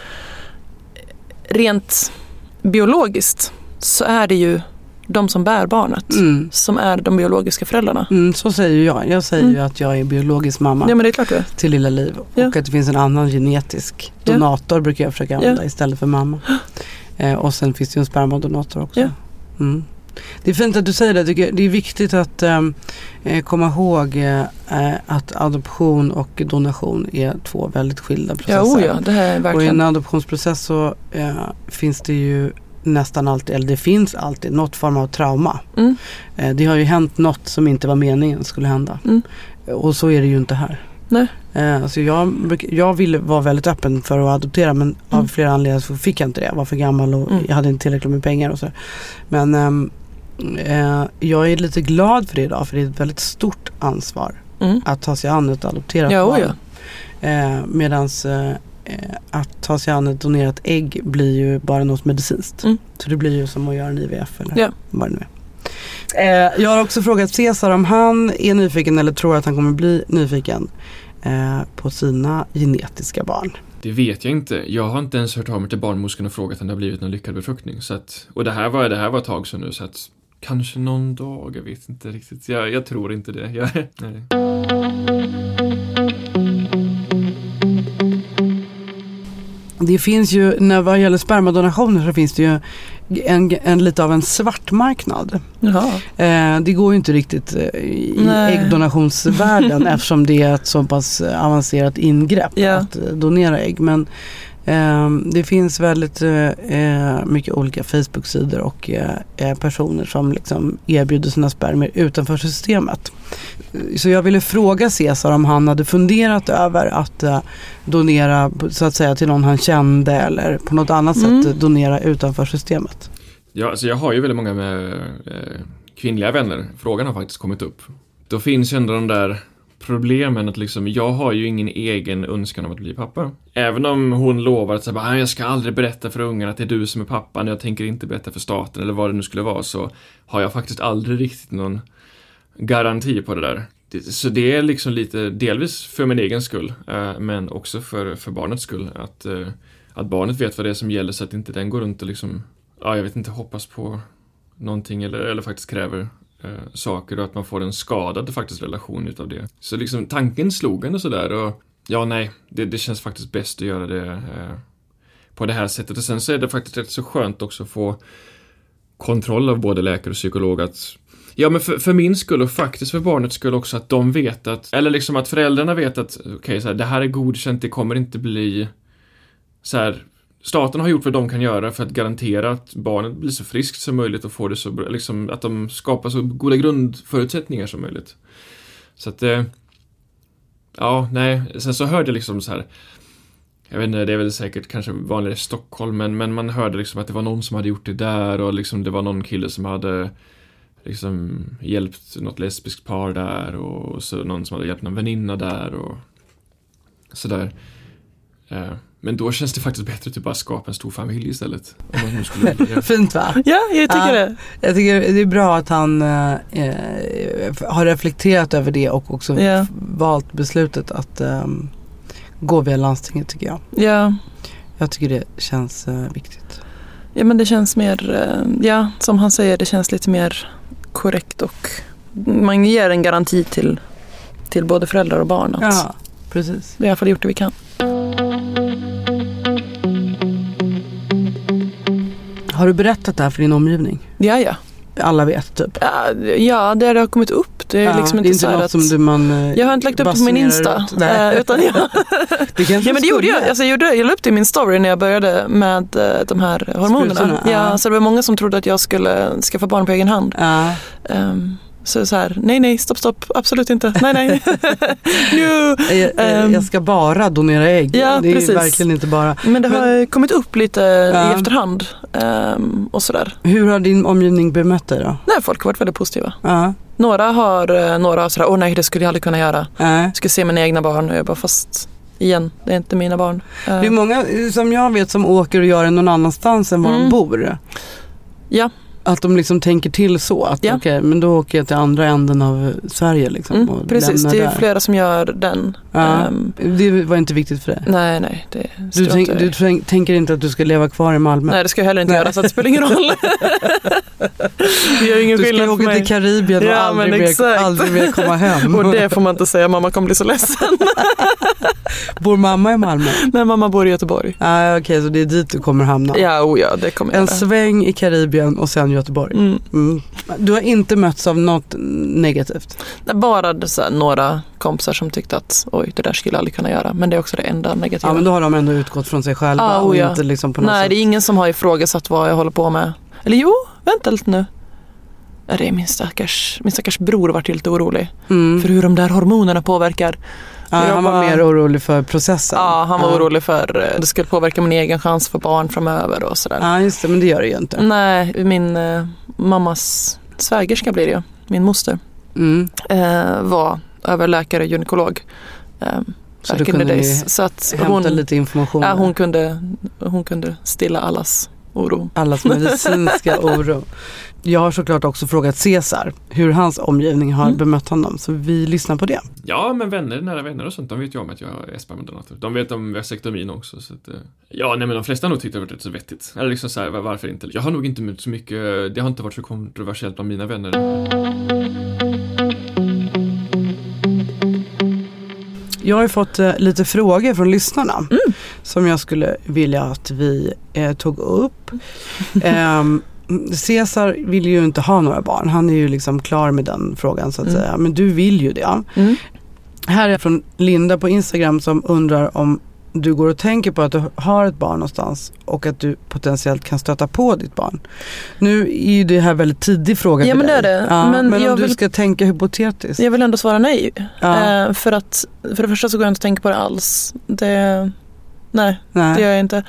rent biologiskt så är det ju de som bär barnet Mm. som är de biologiska föräldrarna. Mm, så säger ju jag. Jag säger Mm. ju att jag är biologisk mamma Ja men det är klart är. till lilla Liv. Ja. Och att det finns en annan genetisk Ja. donator brukar jag försöka använda istället för mamma. Eh, och sen finns det ju en spermadonator också. Ja. Mm. Det är fint att du säger det. Det är viktigt att ehm, eh, komma ihåg eh, eh, att adoption och donation är två väldigt skilda processer. Ja, oh ja, det här är Och i verkligen. en adoptionsprocess så eh, finns det ju nästan alltid, eller det finns alltid något form av trauma. Mm. Eh, det har ju hänt något som inte var meningen skulle hända. Mm. Och så är det ju inte här. Nej. Alltså jag, jag ville vara väldigt öppen för att adoptera men av Mm. flera anledningar så fick jag inte det. Jag var för gammal och Mm. jag hade inte tillräckligt med pengar och så. Men ehm, eh, jag är lite glad för det idag för det är ett väldigt stort ansvar Mm. att ta sig an ett adopterat Ja, barn. ja. Eh, medans eh, eh, att ta sig an ett donerat ägg blir ju bara något medicinskt. Mm. Så det blir ju som att göra en IVF eller Ja. vad det nu är. Eh, jag har också frågat Cesar om han är nyfiken eller tror att han kommer bli nyfiken eh, på sina genetiska barn. Det vet jag inte. Jag har inte ens hört av mig till barnmorskan och frågat om det har blivit någon lyckad befruktning. Så att, och det här, var, det här var ett tag sedan nu så att kanske någon dag, jag vet inte riktigt. Jag, jag tror inte det. Jag, nej. Det finns ju, när vad gäller spermadonationer så finns det ju en, en lite av en svart marknad. Jaha. Eh, det går ju inte riktigt eh, i Nej. äggdonationsvärlden eftersom det är ett så pass avancerat ingrepp Ja. att eh, donera ägg. Men det finns väldigt eh, eh, mycket olika Facebook-sidor och eh, personer som liksom erbjuder sina spermier utanför systemet. Så jag ville fråga Cesar om han hade funderat över att eh, donera så att säga till någon han kände eller på något annat Mm. sätt donera utanför systemet. Ja, alltså jag har ju väldigt många med eh, kvinnliga vänner. Frågan har faktiskt kommit upp. Då finns ju ändå de där problemen att liksom, jag har ju ingen egen önskan om att bli pappa. Även om hon lovar att så här, jag ska aldrig berätta för ungarna att det är du som är pappan, jag tänker inte berätta för staten eller vad det nu skulle vara, så har jag faktiskt aldrig riktigt någon garanti på det där. Så det är liksom lite, delvis för min egen skull, eh, men också för, för barnets skull. Att, eh, att barnet vet vad det är som gäller så att inte den går runt och liksom, ja jag vet inte, hoppas på någonting eller, eller faktiskt kräver eh, saker och att man får en skadad faktiskt relation utav det. Så liksom tanken slog en och sådär och ja, nej, det, det känns faktiskt bäst att göra det eh, på det här sättet. Och sen så är det faktiskt rätt så skönt också att få kontroll av både läkare och psykolog att Ja men för, för min skull och faktiskt för barnets skull också att de vet att, eller liksom att föräldrarna vet att okej, så här, det här är godkänt, det kommer inte bli så här, staten har gjort vad de kan göra för att garantera att barnet blir så friskt som möjligt och får det så bra, liksom att de skapar så goda grundförutsättningar som möjligt. Så att, eh, ja, nej, sen så hörde jag liksom så här jag vet inte, det är väl säkert kanske vanligare i Stockholm, men, men man hörde liksom att det var någon som hade gjort det där och liksom det var någon kille som hade liksom hjälpt något lesbiskt par där och så någon som hade hjälpt någon väninna där och sådär. Eh, men då känns det faktiskt bättre att typ bara skapa en stor familj istället. Om man nu skulle. Fint va? Ja, jag tycker Ja. det. Jag tycker det är bra att han eh, eh, har reflekterat över det och också Ja. f- valt beslutet att ehm, gå via landstinget tycker jag. Ja. Jag tycker det känns eh, viktigt. ja, men det känns mer, eh, ja, som han säger, det känns lite mer korrekt och man ger en garanti till, till både föräldrar och barn att Ja, precis. vi har i alla fall gjort det vi kan. Har du berättat det här för din omgivning? Ja, ja. Alla vet typ. Ja, ja det har kommit upp. Det är Ja, liksom inte inte så något att... som du, man eh, Jag har inte lagt upp på min Insta. ut. Eh, Utan jag, det kanske ja, men det gjorde jag. Alltså, jag, gjorde, jag la upp det i min story när jag började med eh, de här hormonerna. Sprutorna, Ja, ja. Så det var många som trodde att jag skulle skaffa barn på egen hand. Ja. Um, så så här, nej nej, stopp stopp, absolut inte, nej nej. nu. Jag, Ehm. jag ska bara donera ägg. Ja, det är precis. verkligen inte bara. Men det har kommit upp lite Ja. i efterhand ehm, och sådär. Hur har din omgivning bemött dig då? Nej, folk har varit väldigt positiva. Ja. Några har, eh, några har sådär, åh nej det skulle jag aldrig kunna göra. Jag ska se mina egna barn och jag bara, fast igen, det är inte mina barn. Eh, Det är många eh, som jag vet som åker och gör det någon annanstans än var de Mm. bor. Ja, Att de liksom tänker till så. Att Ja. okej, men då åker jag till andra änden av Sverige liksom. Mm, precis, det är där. flera som gör den. Ja. Ehm, Det var inte viktigt för dig. nej, nej, det Du, tänk, du tänk, tänker inte att du ska leva kvar i Malmö? Nej, det ska jag heller inte Nej. göra så det spelar ingen roll. det gör ingen du ska skillnad för åka mig. till Karibien och Ja, aldrig, mer, aldrig mer komma hem. Och det får man inte säga, mamma kommer bli så ledsen. Bor mamma i Malmö? Nej, mamma bor i Göteborg. Ah, Okej, så det är dit du kommer hamna? Ja, oh ja, det kommer jag En göra. sväng i Karibien och sen Göteborg. Mm. Mm. Du har inte mötts av något negativt? Det är bara här, några kompisar som tyckte att oj, det där skulle jag aldrig kunna göra. Men det är också det enda negativa. Ja men då har de ändå utgått från sig själva Ah, och oh ja. inte liksom på något Nej, sätt. det är ingen som har ifrågasatt vad jag håller på med. Eller jo, vänta lite nu. Det är min stackars, min stackars bror varit lite orolig Mm. för hur de där hormonerna påverkar. Ja, han var mer orolig för processen. Ja, han var ja. orolig för eh, det skulle påverka min egen chans för barn framöver och sådär. Ja just det, men det gör det ju inte. Nej, min eh, mammas svägerska blir det ju, min moster, Mm. eh, var överläkare gynekolog. Eh, Så the kunde days. Så att Hämta hon, lite information. ja, hon, kunde, hon kunde stilla allas oro. Allas medicinska oro. Jag har såklart också frågat Cesar hur hans omgivning har Mm. bemött honom. Så vi lyssnar på det. Ja, men vänner, nära vänner och sånt, de vet ju om att jag är spermadonator. De vet om vasektomin också. Så att, eh, ja, nej men de flesta har nog tyckt det varit rätt så vettigt. Eller liksom så här, var- varför inte? Jag har nog inte mött så mycket, det har inte varit så kontroversiellt bland mina vänner. Jag har ju fått eh, lite frågor från lyssnarna Mm. som jag skulle vilja att vi eh, tog upp. Ehm, Cesar vill ju inte ha några barn. Han är ju liksom klar med den frågan så att Mm. säga. Men du vill ju det. Mm. Här är från Linda på Instagram som undrar om du går och tänker på att du har ett barn någonstans och att du potentiellt kan stöta på ditt barn. Nu är ju det här väldigt tidig fråga Ja, för men det dig. är det. Ja, men, Men om jag du vill- ska tänka hypotetiskt. Jag vill ändå svara nej. Ja. Eh, för att för det första så går jag inte att tänka på det alls. Det, nej, det Nej. gör jag inte.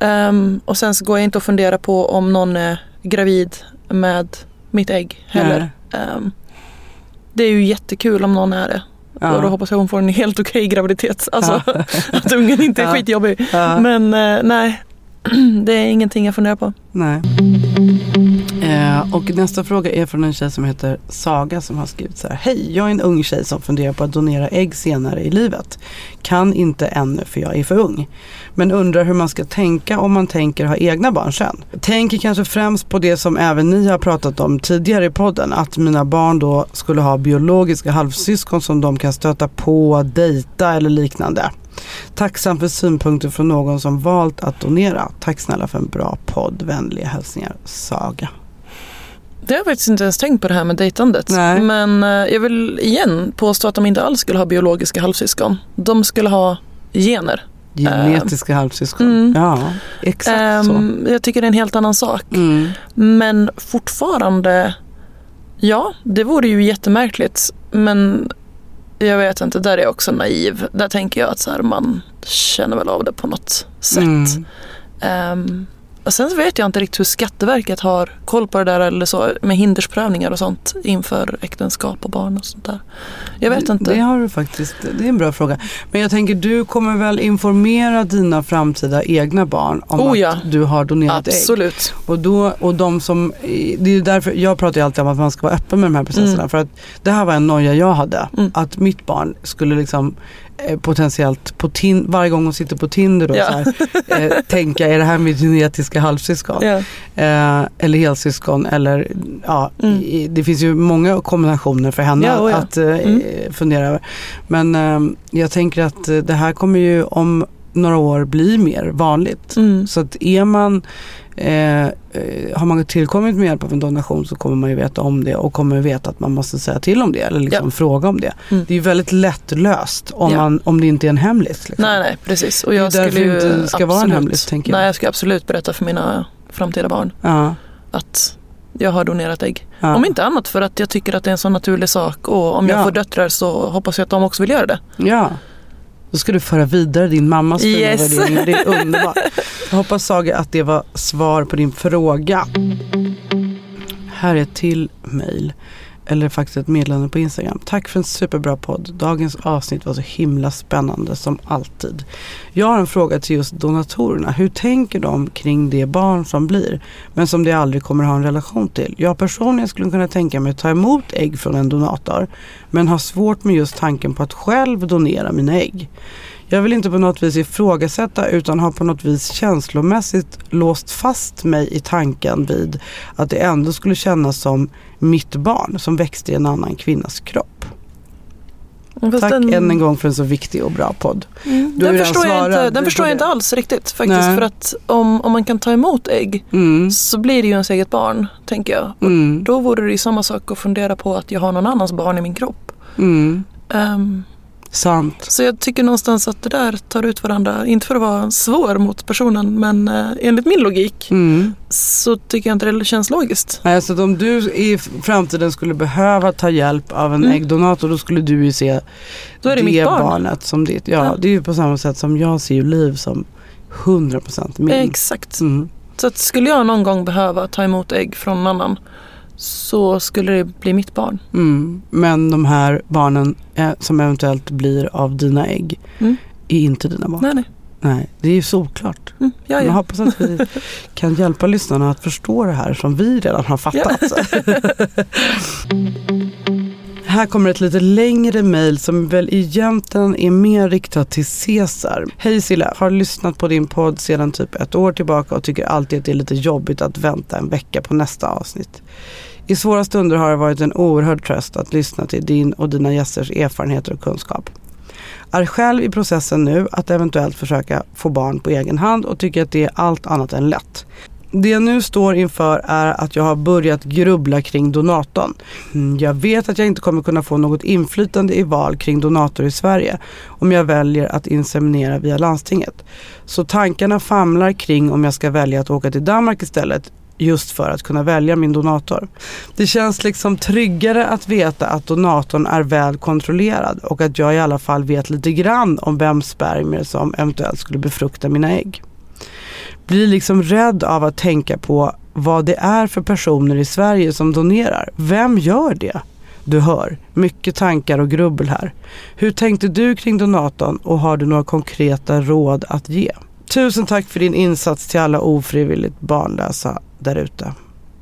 Ehm, och sen så går jag inte att fundera på om någon är gravid med mitt ägg heller. Ehm, det är ju jättekul om någon är det. Ja. Och då hoppas jag hon får en helt okej graviditet. Alltså Ja. att ungen inte är Ja. skitjobbig. Ja. Men eh, nej, det är ingenting jag funderar på. Nej. Eh, och nästa fråga är från en tjej som heter Saga som har skrivit så här. Hej, jag är en ung tjej som funderar på att donera ägg senare i livet. Kan inte ännu för jag är för ung. Men undrar hur man ska tänka om man tänker ha egna barn sen. Tänker kanske främst på det som även ni har pratat om tidigare i podden. Att mina barn då skulle ha biologiska halvsyskon som de kan stöta på, dejta eller liknande. Tacksam för synpunkter från någon som valt att donera. Tack snälla för en bra podd. Vänliga hälsningar Saga. Det har jag faktiskt inte ens tänkt på det här med dejtandet. Nej. Men eh, jag vill igen påstå att de inte alls skulle ha biologiska halvsyskon. De skulle ha gener. Genetiska halvsyskon. mm. Ja, exakt så. Ehm, jag tycker det är en helt annan sak. Mm. Men fortfarande, ja, det vore ju jättemärkligt. Men jag vet inte, där är jag också naiv. Där tänker jag att så här, man känner väl av det på något sätt. Mm. Ehm, och sen vet jag inte riktigt hur Skatteverket har koll på det där eller så med hindersprövningar och sånt inför äktenskap och barn och sånt där. Jag vet inte. Det har du faktiskt, det är en bra fråga. Men jag tänker du kommer väl informera dina framtida egna barn om Oh ja. att du har donerat ägg. Absolut. Och, då, och de som, det är därför, jag pratar ju alltid om att man ska vara öppen med de här processerna. Mm. För att det här var en noja jag hade. Mm. Att mitt barn skulle liksom potentiellt på tin, varje gång hon sitter på Tinder då, Ja. här, eh, tänka är det här mitt genetiska halvsyskon? Ja. Eh, eller helsyskon eller ja, Mm. i, det finns ju många kombinationer för henne Ja, oh att eh, Mm. fundera över. Men eh, jag tänker att eh, det här kommer ju om några år bli mer vanligt. Mm. Så att är man, eh, eh, har man tillkommit med hjälp av en donation så kommer man ju veta om det och kommer veta att man måste säga till om det eller liksom Ja. fråga om det. Mm. Det är ju väldigt lättlöst om, Ja. man, om det inte är en hemlis. Liksom. Nej, nej, precis. Och Det är jag därför skulle det inte ska vara en absolut- hemlis, tänker jag. Nej, jag ska absolut berätta för mina framtida barn Ja, att jag har donerat ägg. ja. Om inte annat för att jag tycker att det är en så naturlig sak och om jag Ja. får döttrar så hoppas jag att de också vill göra det. Ja. Då ska du föra vidare din mammas fina Yes. värderingar. Det är underbart. Jag hoppas Saga att det var svar på din fråga. Här är ett till mejl eller faktiskt ett meddelande på Instagram. Tack för en superbra podd. Dagens avsnitt var så himla spännande som alltid. Jag har en fråga till just donatorerna. Hur tänker de kring det barn som blir men som de aldrig kommer ha en relation till? Jag personligen skulle kunna tänka mig att ta emot ägg från en donator men har svårt med just tanken på att själv donera mina ägg. Jag vill inte på något vis ifrågasätta utan har på något vis känslomässigt låst fast mig i tanken vid att det ändå skulle kännas som mitt barn som växte i en annan kvinnas kropp. Fast Tack den, än en gång för en så viktig och bra podd. Mm, den förstår, jag inte, den förstår jag inte alls riktigt faktiskt. Nej. För att om, om man kan ta emot ägg Mm. så blir det ju ens eget barn, tänker jag. Mm. Då vore det ju samma sak att fundera på att jag har någon annans barn i min kropp. Mm. Sant. så jag tycker någonstans att det där tar ut varandra. Inte för att vara svår mot personen men eh, enligt min logik Mm. så tycker jag inte det känns logiskt. Nej, så om du i framtiden skulle behöva ta hjälp av en Mm. äggdonator då skulle du ju se Då är det mitt barn. barnet som ditt. Ja, Ja. det är ju på samma sätt som jag ser liv som 100% min. Exakt. Mm. Så skulle jag någon gång behöva ta emot ägg från någon annan så skulle det bli mitt barn. Mm. Men de här barnen eh, som eventuellt blir av dina ägg Mm. är inte dina barn. Nej, nej. Nej, det är ju såklart. Mm, ja, Jag ja. hoppas att vi kan hjälpa lyssnarna att förstå det här som vi redan har fattat. Här kommer ett lite längre mejl som väl egentligen är mer riktat till Cesar. Hej Silla, har lyssnat på din podd sedan typ ett år tillbaka och tycker alltid att det är lite jobbigt att vänta en vecka på nästa avsnitt. I svåra stunder har det varit en oerhörd tröst att lyssna till din och dina gästers erfarenheter och kunskap. Är själv i processen nu att eventuellt försöka få barn på egen hand och tycker att det är allt annat än lätt. Det jag nu står inför är att jag har börjat grubbla kring donatorn. Mm, jag vet att jag inte kommer kunna få något inflytande i val kring donator i Sverige om jag väljer att inseminera via landstinget. Så tankarna famlar kring om jag ska välja att åka till Danmark istället just för att kunna välja min donator. Det känns liksom tryggare att veta att donatorn är väl kontrollerad och att jag i alla fall vet lite grann om vem spermier som eventuellt skulle befrukta mina ägg. Blir liksom rädd av att tänka på vad det är för personer i Sverige som donerar. Vem gör det? Du hör, mycket tankar och grubbel här. Hur tänkte du kring donatorn och har du några konkreta råd att ge? Tusen tack för din insats till alla ofrivilligt barnlösa där ute.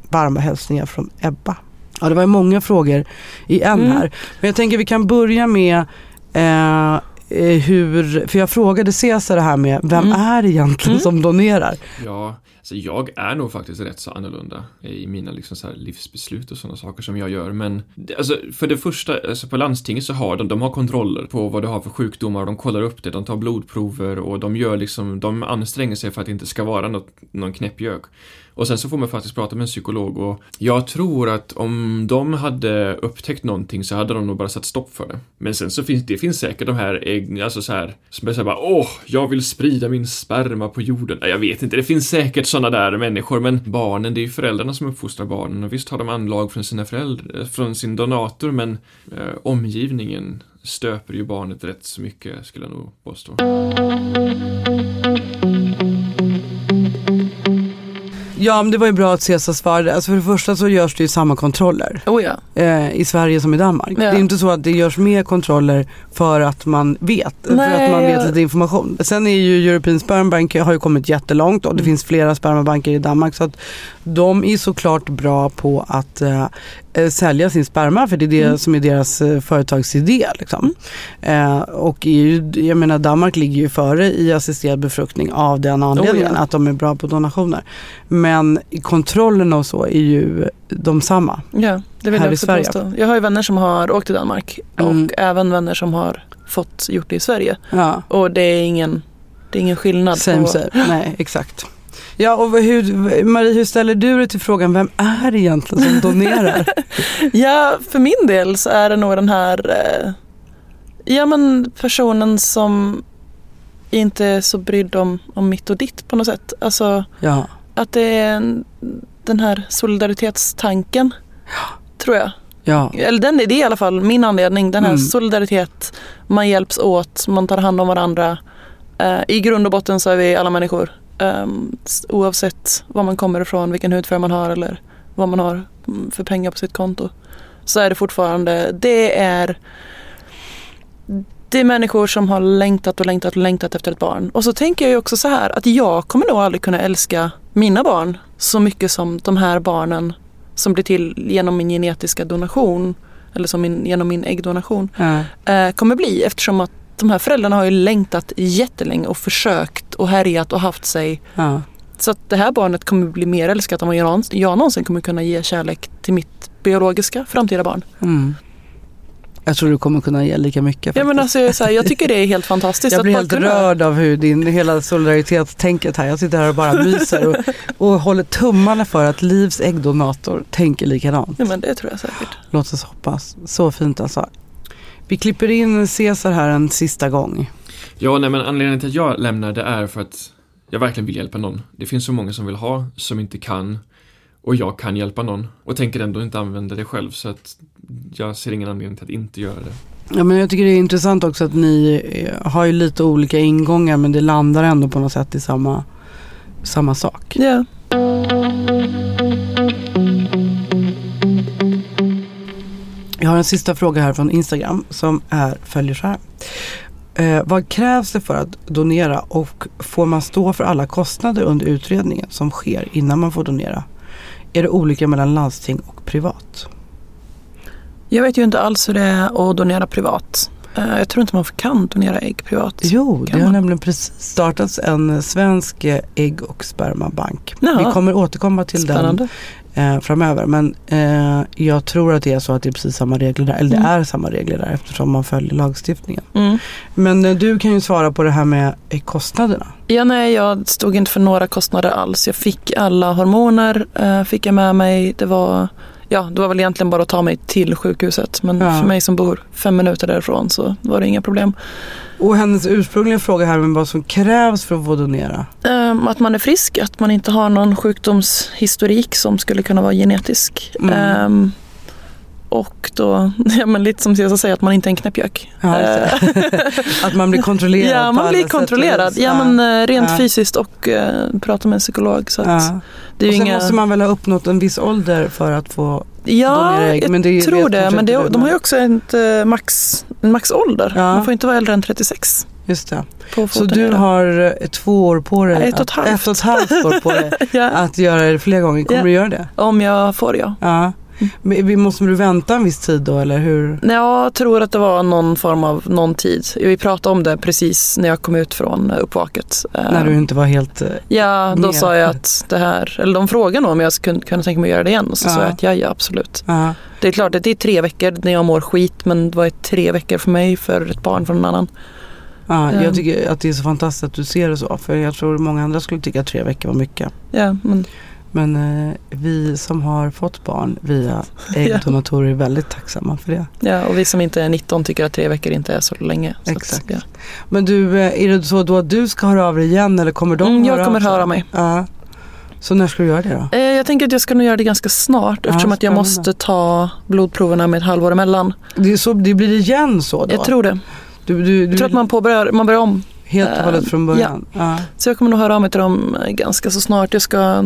Varma hälsningar från Ebba. Ja, det var ju många frågor i en Mm. här. Men jag tänker vi kan börja med eh, eh, hur, för jag frågade Cesar det här med vem Mm. är det egentligen Mm. som donerar? Ja, alltså jag är nog faktiskt rätt så annorlunda i mina liksom så här livsbeslut och sådana saker som jag gör. Men alltså, för det första, alltså på landstinget så har de, de har kontroller på vad du har för sjukdomar och de kollar upp det, de tar blodprover och de gör liksom, de anstränger sig för att det inte ska vara något, någon knäppgök. Och sen så får man faktiskt prata med en psykolog och jag tror att om de hade upptäckt någonting så hade de nog bara satt stopp för det. Men sen så finns det finns säkert de här, alltså så här, som är så här bara åh, jag vill sprida min sperma på jorden. Nej, Jag vet inte, det finns säkert sådana där människor, men barnen, det är ju föräldrarna som uppfostrar barnen och visst har de anlag från sina föräldrar, eh, från sin donator, men eh, omgivningen stöper ju barnet rätt så mycket, skulle jag nog påstå. Ja, men det var ju bra att Cesar svarade. Alltså för det första så görs det ju samma kontroller Oh ja. eh, i Sverige som i Danmark. Ja. Det är inte så att det görs mer kontroller för att man vet, för Nej, att man vet lite information. Sen är ju European Sperm Bank har ju kommit jättelångt och det Mm. finns flera spermabanker i Danmark så att de är såklart bra på att eh, eh, sälja sin sperma för det är det Mm. som är deras eh, företagsidé. Liksom. Eh, och ju, jag menar Danmark ligger ju före i assisterad befruktning av den anledningen Oh ja. att de är bra på donationer. Men kontrollerna och så är ju de samma. Ja, det vill Här jag i också Sverige. påstå. Jag har ju vänner som har åkt till Danmark Mm. och även vänner som har fått gjort det i Sverige. Ja. Och det är ingen, det är ingen skillnad. Same på, same. Nej, exakt. Ja, och hur, Marie, hur ställer du dig till frågan, vem är det egentligen som donerar? Ja, för min del så är det nog den här eh, ja, men personen som inte är så brydd om, om mitt och ditt på något sätt. Alltså ja. att det är en, den här solidaritetstanken, tror jag. Ja. Eller den, det är i alla fall min anledning. Den här Mm. solidaritet, man hjälps åt, man tar hand om varandra. Eh, I grund och botten så är vi alla människor. S- oavsett var man kommer ifrån, vilken hudfärg man har eller vad man har mm, för pengar på sitt konto. så är det fortfarande, det är det är människor som har längtat och längtat och längtat efter ett barn. Och så tänker jag ju också så här att jag kommer nog aldrig kunna älska mina barn så mycket som de här barnen som blir till genom min genetiska donation eller som min, genom min äggdonation eh, kommer bli eftersom att de här föräldrarna har ju längtat jättelänge och försökt och härjat och haft sig. Ja. Så att det här barnet kommer bli mer älskat än vad jag, någonsin- jag någonsin kommer kunna ge kärlek till mitt biologiska framtida barn. Mm. Jag tror du kommer kunna ge lika mycket. Ja, men alltså, jag, här, jag tycker det är helt fantastiskt. jag blir helt kunna- rörd av hur din hela solidaritetstänket här. Jag sitter här och bara myser och, och håller tummarna för att Livs äggdonator tänker likadant. Ja, men det tror jag säkert. Låt oss hoppas. Så fint alltså. Vi klipper in Cesar här en sista gång. Ja, nej men anledningen till att jag lämnar det är för att jag verkligen vill hjälpa någon. Det finns så många som vill ha, som inte kan. Och jag kan hjälpa någon. Och tänker ändå inte använda det själv. Så att jag ser ingen anledning till att inte göra det. Ja, men jag tycker det är intressant också att ni eh, har ju lite olika ingångar men det landar ändå på något sätt i samma, samma sak. Ja. Jag har en sista fråga här från Instagram som är, följer så här. Eh, vad krävs det för att donera och får man stå för alla kostnader under utredningen som sker innan man får donera? Är det olika mellan landsting och privat? Jag vet ju inte alls hur det är att donera privat. Eh, Jag tror inte man kan donera ägg privat. Jo, det har man? nämligen precis startats en svensk eh, ägg och spermabank. Jaha. Vi kommer återkomma till Spännande. den eh, framöver. Men eh, jag tror att det är så att det är precis samma regler där. Eller det Mm. är samma regler där eftersom man följer lagstiftningen. Mm. Men eh, du kan ju svara på det här med eh, kostnaderna. Ja, nej, jag stod inte för några kostnader alls. Jag fick alla hormoner, eh, fick jag med mig. Det var, ja, det var väl egentligen bara att ta mig till sjukhuset. Men Ja. för mig som bor fem minuter därifrån så var det inga problem. Och hennes ursprungliga fråga här med vad som krävs för att få donera. Ehm, att man är frisk, att man inte har någon sjukdomshistorik som skulle kunna vara genetisk. Mm. Ehm, och då, ja men lite som Cesar säger, att man inte är en knäppjök. Ja, det. att man blir kontrollerad Ja, man blir kontrollerad. vis. Ja, men eh, rent Ja. fysiskt och uh, prata med en psykolog. Så att Ja. det är och sen inga... måste man väl ha uppnått en viss ålder för att få Ja, ägg. jag Men det tror det. Men det, de har ju också ett, eh, max, en maxålder. Ja. Man får inte vara äldre än 36. Just det. Så du har eh, två år på dig. Ett och ett halvt. Ett och ett halvt år på dig ja. att göra det fler gånger. Kommer Ja. du göra det? Om jag får ja. Men vi- måste du vänta en viss tid då eller hur? Jag tror att det var någon form av någon tid. Vi pratade om det precis när jag kom ut från eh, uppvaket. Eh, När du inte var helt... eh, Ja, då med. sa jag att det här, eller de frågade nog om jag skulle kunna tänka mig att göra det igen. Och så Ja. sa jag att ja, ja absolut. Ja. Det är klart att det är tre veckor när jag mår skit men det var tre veckor för mig för ett barn från en annan. Ja, Ehm. jag tycker att det är så fantastiskt att du ser det så. För jag tror många andra skulle tycka att tre veckor var mycket. Ja, men Men eh, vi som har fått barn via äggdonatorer är väldigt tacksamma för det. Ja, och vi som inte är 19 tycker att tre veckor inte är så länge. Så att, Exakt. ja. Men du, eh, är det så då att du ska höra av dig igen eller kommer de Mm, höra jag kommer av sig? höra mig. Ja. Så när ska du göra det då? Eh, Jag tänker att jag ska nog göra det ganska snart Ja, eftersom att jag måste ta blodproverna med ett halvår emellan. Det, är så, det blir igen så då? Jag tror det. du, du, du Jag tror att man påbörjar, man börjar om. Helt och hållet från ja. början? Ja. Så jag kommer nog höra av mig till dem eh, ganska så snart. Jag ska,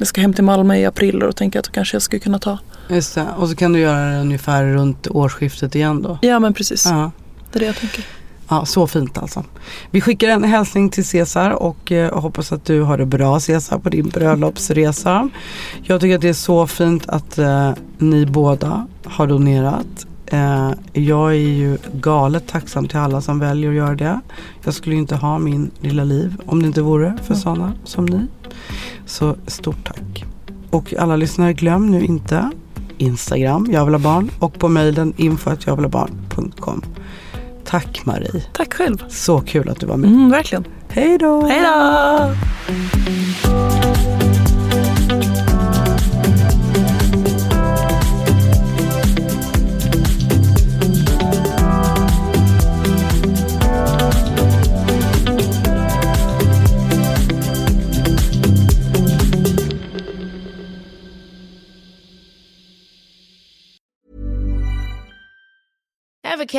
jag ska hem till Malmö i april och då tänker jag att då kanske jag skulle kunna ta. Just det. Och så kan du göra det ungefär runt årsskiftet igen då? Ja men precis, Ja. det är det jag tänker. Ja, så fint alltså. Vi skickar en hälsning till Cesar och eh, hoppas att du har det bra Cesar på din bröllopsresa. Jag tycker att det är så fint att eh, ni båda har donerat. Eh, jag är ju galet tacksam till alla som väljer att göra det. Jag skulle ju inte ha min lilla liv om det inte vore för sådana som ni. Så stort tack. Och alla lyssnare, glöm nu inte Instagram, jag vill ha barn och på mejlen info att jag vill ha barn.com. Tack Marie. Tack själv. Så kul att du var med. Mm, verkligen. Hej då! Hej då!